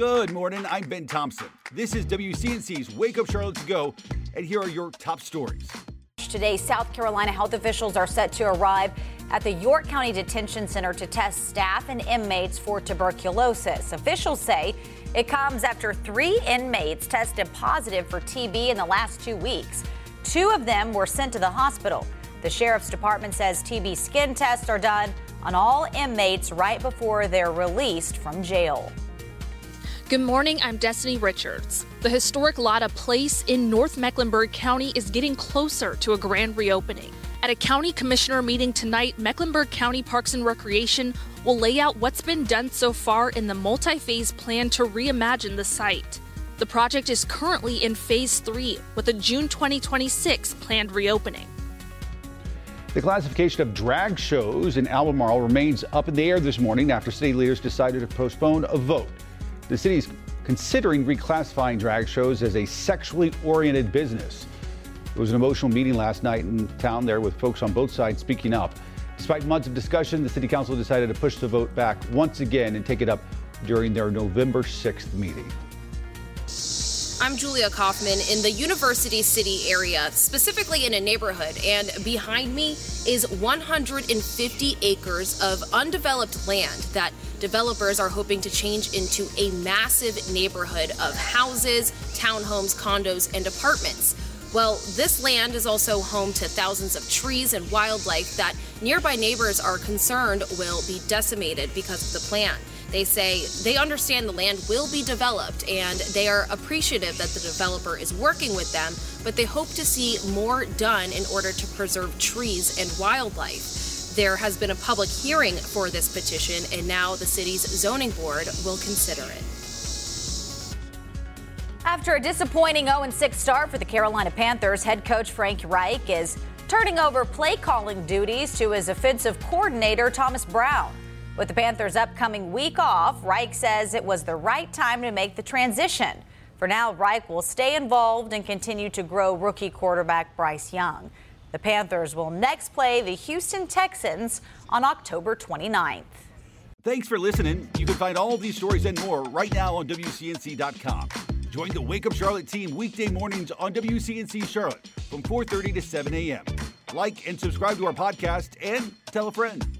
Good morning. I'm Ben Thompson. This is WCNC's Wake Up Charlotte to Go, and here are your top stories. Today, South Carolina health officials are set to arrive at the York County Detention Center to test staff and inmates for tuberculosis. Officials say it comes after three inmates tested positive for TB in the last two weeks. Two of them were sent to the hospital. The sheriff's department says TB skin tests are done on all inmates right before they're released from jail. Good morning, I'm Destiny Richards. The historic Latta Place in North Mecklenburg County is getting closer to a grand reopening. At a county commissioner meeting tonight, Mecklenburg County Parks and Recreation will lay out what's been done so far in the multi phase plan to reimagine the site. The project is currently in phase three with a June 2026 planned reopening. The classification of drag shows in Albemarle remains up in the air this morning after city leaders decided to postpone a vote. The city is considering reclassifying drag shows as a sexually oriented business. It was an emotional meeting last night in town there with folks on both sides speaking up. Despite months of discussion, the city council decided to push the vote back once again and take it up during their November 6th meeting. I'm Julia Kaufman in the University City area, specifically in a neighborhood, and behind me is 150 acres of undeveloped land that developers are hoping to change into a massive neighborhood of houses, townhomes, condos, and apartments. Well, this land is also home to thousands of trees and wildlife that nearby neighbors are concerned will be decimated because of the plan. They say they understand the land will be developed and they are appreciative that the developer is working with them, but they hope to see more done in order to preserve trees and wildlife. There has been a public hearing for this petition, and now the city's zoning board will consider it. After a disappointing 0 6 start for the Carolina Panthers, head coach Frank Reich is turning over play calling duties to his offensive coordinator, Thomas Brown. With the Panthers' upcoming week off, Reich says it was the right time to make the transition. For now, Reich will stay involved and continue to grow rookie quarterback Bryce Young. The Panthers will next play the Houston Texans on October 29th. Thanks for listening. You can find all of these stories and more right now on WCNC.com. Join the Wake Up Charlotte team weekday mornings on WCNC Charlotte from 4:30 to 7 a.m. Like and subscribe to our podcast and tell a friend.